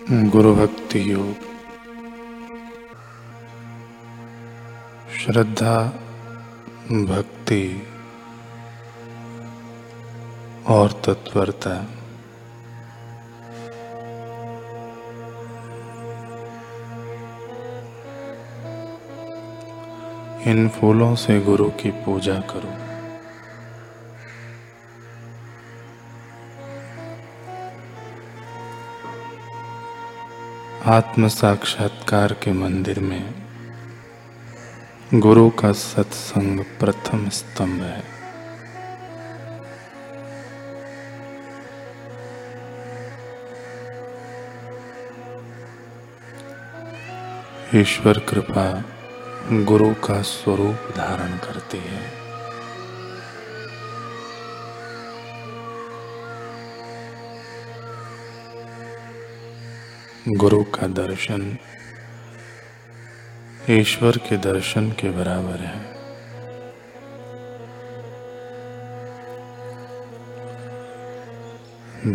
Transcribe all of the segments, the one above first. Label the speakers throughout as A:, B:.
A: गुरु भक्ति योग। श्रद्धा भक्ति और तत्परता। इन फूलों से गुरु की पूजा करो। आत्म साक्षात्कार के मंदिर में गुरु का सत्संग प्रथम स्तंभ है। ईश्वर कृपा गुरु का स्वरूप धारण करती है। गुरु का दर्शन ईश्वर के दर्शन के बराबर है।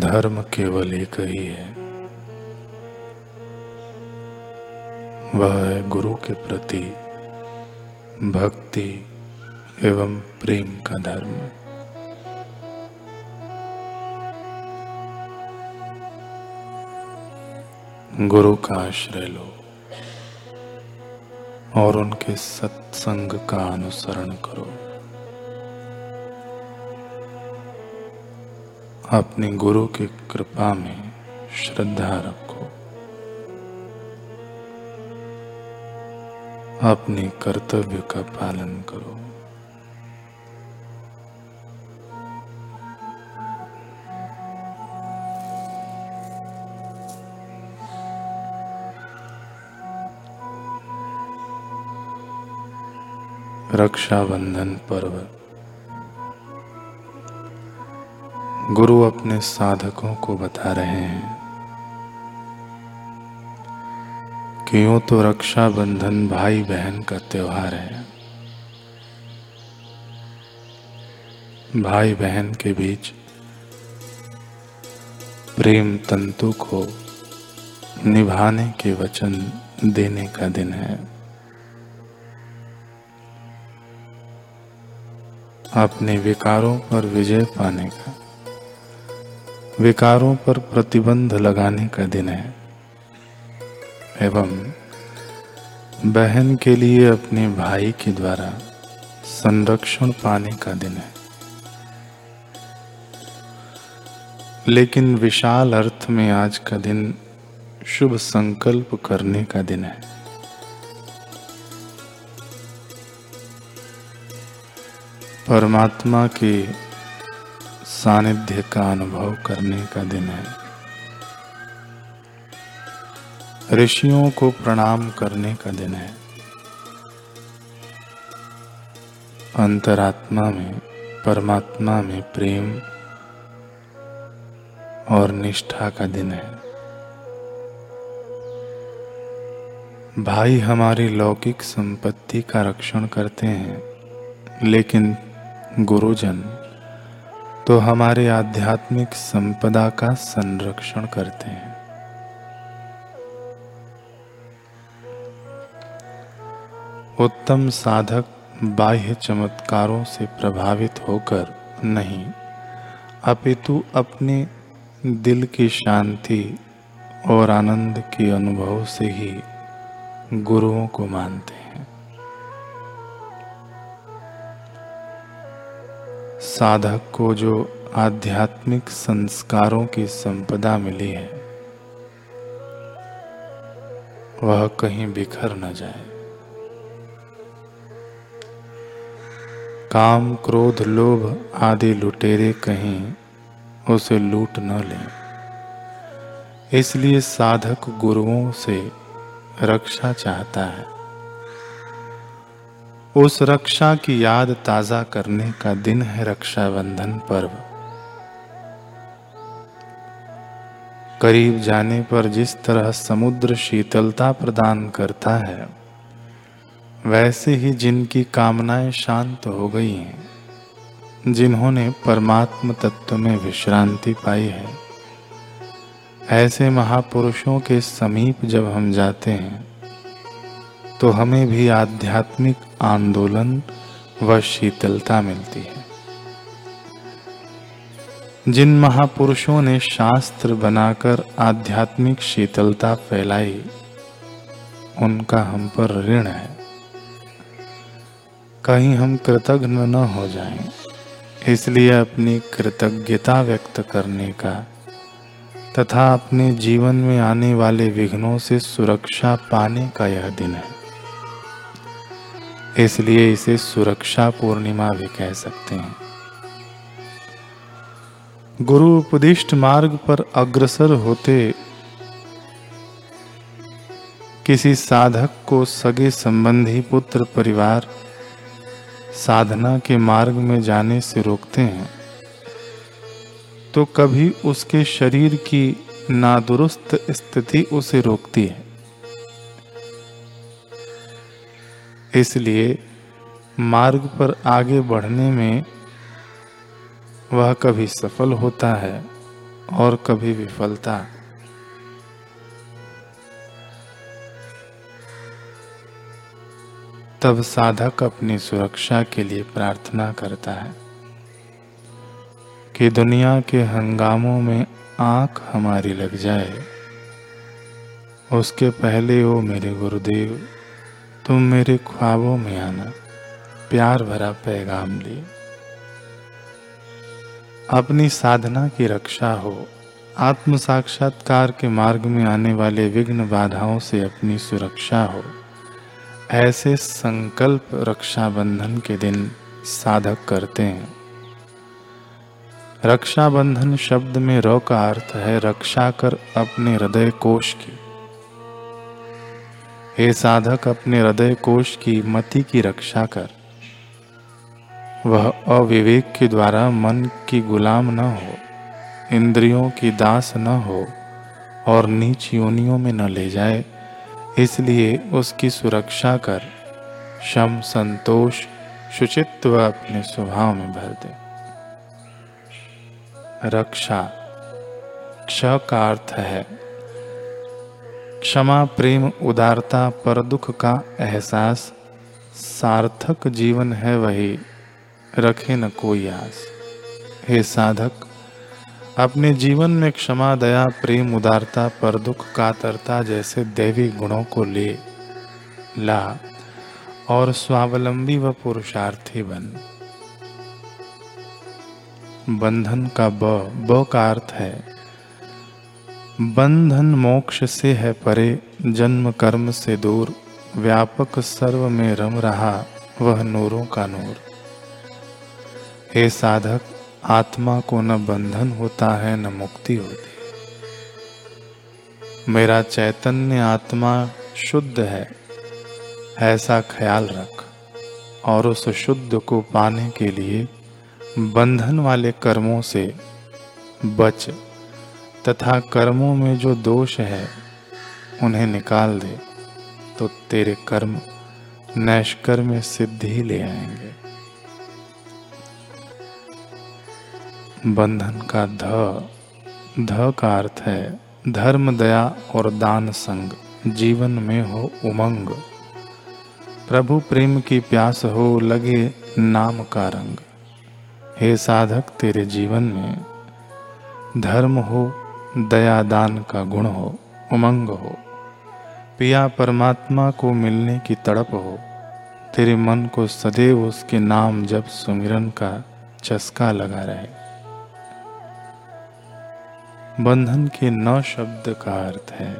A: धर्म केवल एक ही है। वह है गुरु के प्रति भक्ति एवं प्रेम का धर्म। गुरु का आश्रय लो और उनके सत्संग का अनुसरण करो। अपने गुरु की कृपा में श्रद्धा रखो। अपने कर्तव्य का पालन करो। रक्षाबंधन पर्व। गुरु अपने साधकों को बता रहे हैं कि यूँ तो रक्षाबंधन भाई बहन का त्योहार है। भाई बहन के बीच प्रेम तंतु को निभाने के वचन देने का दिन है। अपने विकारों पर विजय पाने का। विकारों पर प्रतिबंध लगाने का दिन है। एवं बहन के लिए अपने भाई के द्वारा संरक्षण पाने का दिन है। लेकिन विशाल अर्थ में आज का दिन शुभ संकल्प करने का दिन है। परमात्मा के सानिध्य का अनुभव करने का दिन है। ऋषियों को प्रणाम करने का दिन है। अंतरात्मा में, परमात्मा में प्रेम और निष्ठा का दिन है। भाई हमारी लौकिक संपत्ति का रक्षण करते हैं, लेकिन गुरुजन तो हमारे आध्यात्मिक संपदा का संरक्षण करते हैं। उत्तम साधक बाह्य चमत्कारों से प्रभावित होकर नहीं, अपितु अपने दिल की शांति और आनंद के अनुभव से ही गुरुओं को मानते हैं। साधक को जो आध्यात्मिक संस्कारों की संपदा मिली है, वह कहीं बिखर न जाए। काम, क्रोध, लोभ आदि लुटेरे कहीं उसे लूट न लें। इसलिए साधक गुरुओं से रक्षा चाहता है। उस रक्षा की याद ताज़ा करने का दिन है रक्षाबंधन पर्व। करीब जाने पर जिस तरह समुद्र शीतलता प्रदान करता है, वैसे ही जिनकी कामनाएँ शांत हो गई हैं, जिन्होंने परमात्म तत्व में विश्रांति पाई है, ऐसे महापुरुषों के समीप जब हम जाते हैं तो हमें भी आध्यात्मिक आंदोलन व शीतलता मिलती है। जिन महापुरुषों ने शास्त्र बनाकर आध्यात्मिक शीतलता फैलाई उनका हम पर ऋण है। कहीं हम कृतज्ञ न हो जाएँ, इसलिए अपनी कृतज्ञता व्यक्त करने का तथा अपने जीवन में आने वाले विघ्नों से सुरक्षा पाने का यह दिन है। इसलिए इसे सुरक्षा पूर्णिमा भी कह सकते हैं। गुरु उपदिष्ट मार्ग पर अग्रसर होते किसी साधक को सगे संबंधी पुत्र परिवार साधना के मार्ग में जाने से रोकते हैं तो कभी उसके शरीर की नादुरुस्त स्थिति उसे रोकती है। इसलिए मार्ग पर आगे बढ़ने में वह कभी सफल होता है और कभी विफलता। तब साधक अपनी सुरक्षा के लिए प्रार्थना करता है कि दुनिया के हंगामों में आँख हमारी लग जाए। उसके पहले वो मेरे गुरुदेव तुम मेरे ख्वाबों में आना, प्यार भरा पैगाम लिए अपनी साधना की रक्षा हो आत्म साक्षात्कार के मार्ग में आने वाले विघ्न बाधाओं से अपनी सुरक्षा हो। ऐसे संकल्प रक्षाबंधन के दिन साधक करते हैं। रक्षाबंधन शब्द में रो का अर्थ है, रक्षा कर अपने हृदय कोश की। हे साधक, अपने हृदय कोश की मति की रक्षा कर। वह अविवेक के द्वारा मन की गुलाम न हो, इंद्रियों की दास न हो और नीच योनियों में न ले जाए, इसलिए उसकी सुरक्षा कर, शम, संतोष, शुचित्व अपने स्वभाव में भर दे। रक्षा, क्ष का अर्थ है क्षमा, प्रेम, उदारता, पर दुख का एहसास, सार्थक जीवन है वही, रखे न कोई आस। हे साधक, अपने जीवन में क्षमा, दया, प्रेम, उदारता, पर दुख कातरता जैसे देवी गुणों को ले, ला, और स्वावलंबी व पुरुषार्थी बन। बंधन का ब का अर्थ है बंधन मोक्ष से है परे, जन्म कर्म से दूर, व्यापक सर्व में रम रहा, वह नूरों का नूर। हे साधक, आत्मा को न बंधन होता है, न मुक्ति होती मेरा चैतन्य आत्मा शुद्ध है, ऐसा ख्याल रख, और उस शुद्ध को पाने के लिए बंधन वाले कर्मों से बच। तथा कर्मों में जो दोष है, उन्हें निकाल दे तो तेरे कर्म नैष्कर में सिद्धि ले आएँगे। बंधन का ध ध का अर्थ है, धर्म, दया और दान संग, जीवन में हो उमंग। प्रभु प्रेम की प्यास हो, लगे नाम का रंग। हे साधक, तेरे जीवन में धर्म हो दया दान का गुण हो, उमंग हो। पिया परमात्मा को मिलने की तड़प हो, तेरे मन को सदैव उसके नाम जब सुमिरन का चस्का लगा रहे। बंधन के नौ शब्द का अर्थ है,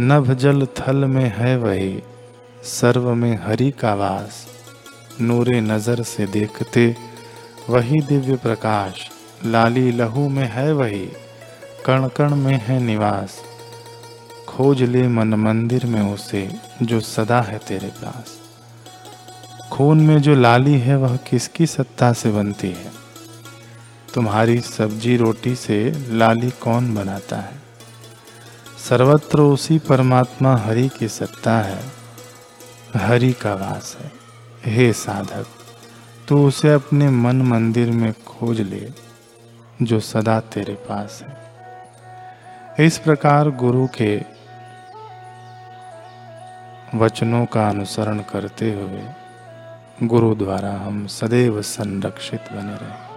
A: नभ जल थल में है वही, सर्व में हरि का वास, नूरे नज़र से देखते, वही दिव्य प्रकाश। लाली लहू में है वही कण कण में है निवास। खोज ले मन मंदिर में उसे, जो सदा है तेरे पास। खून में जो लाली है, वह किसकी सत्ता से बनती है? तुम्हारी सब्ज़ी रोटी से लाली कौन बनाता है? सर्वत्र उसी परमात्मा हरि की सत्ता है। हरि का वास है। हे साधक, तू उसे अपने मन मंदिर में खोज ले। जो सदा तेरे पास है। इस प्रकार गुरु के वचनों का अनुसरण करते हुए गुरु द्वारा हम सदैव संरक्षित बने रहे।